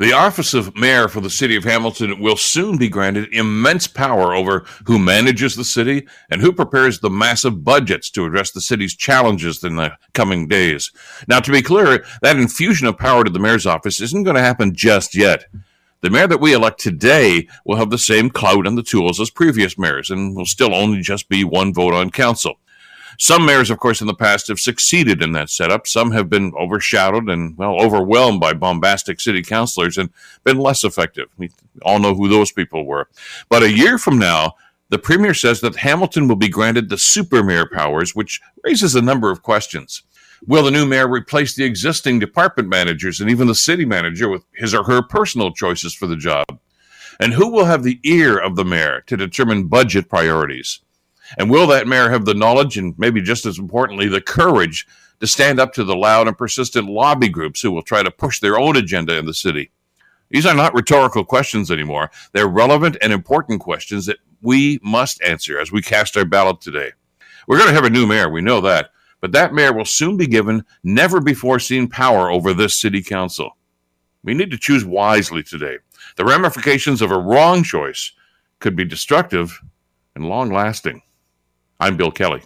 The office of mayor for the city of Hamilton will soon be granted immense power over who manages the city and who prepares the massive budgets to address the city's challenges in the coming days. Now, to be clear, that infusion of power to the mayor's office isn't going to happen just yet. The mayor that we elect today will have the same clout and the tools as previous mayors and will still only just be one vote on council. Some mayors, of course, in the past have succeeded in that setup. Some have been overshadowed and, well, overwhelmed by bombastic city councilors and been less effective. We all know who those people were. But a year from now, the premier says that Hamilton will be granted the super mayor powers, which raises a number of questions. Will the new mayor replace the existing department managers and even the city manager with his or her personal choices for the job? And who will have the ear of the mayor to determine budget priorities? And will that mayor have the knowledge and maybe just as importantly, the courage to stand up to the loud and persistent lobby groups who will try to push their own agenda in the city? These are not rhetorical questions anymore. They're relevant and important questions that we must answer as we cast our ballot today. We're going to have a new mayor, we know that, but that mayor will soon be given never before seen power over this city council. We need to choose wisely today. The ramifications of a wrong choice could be destructive and long lasting. I'm Bill Kelly.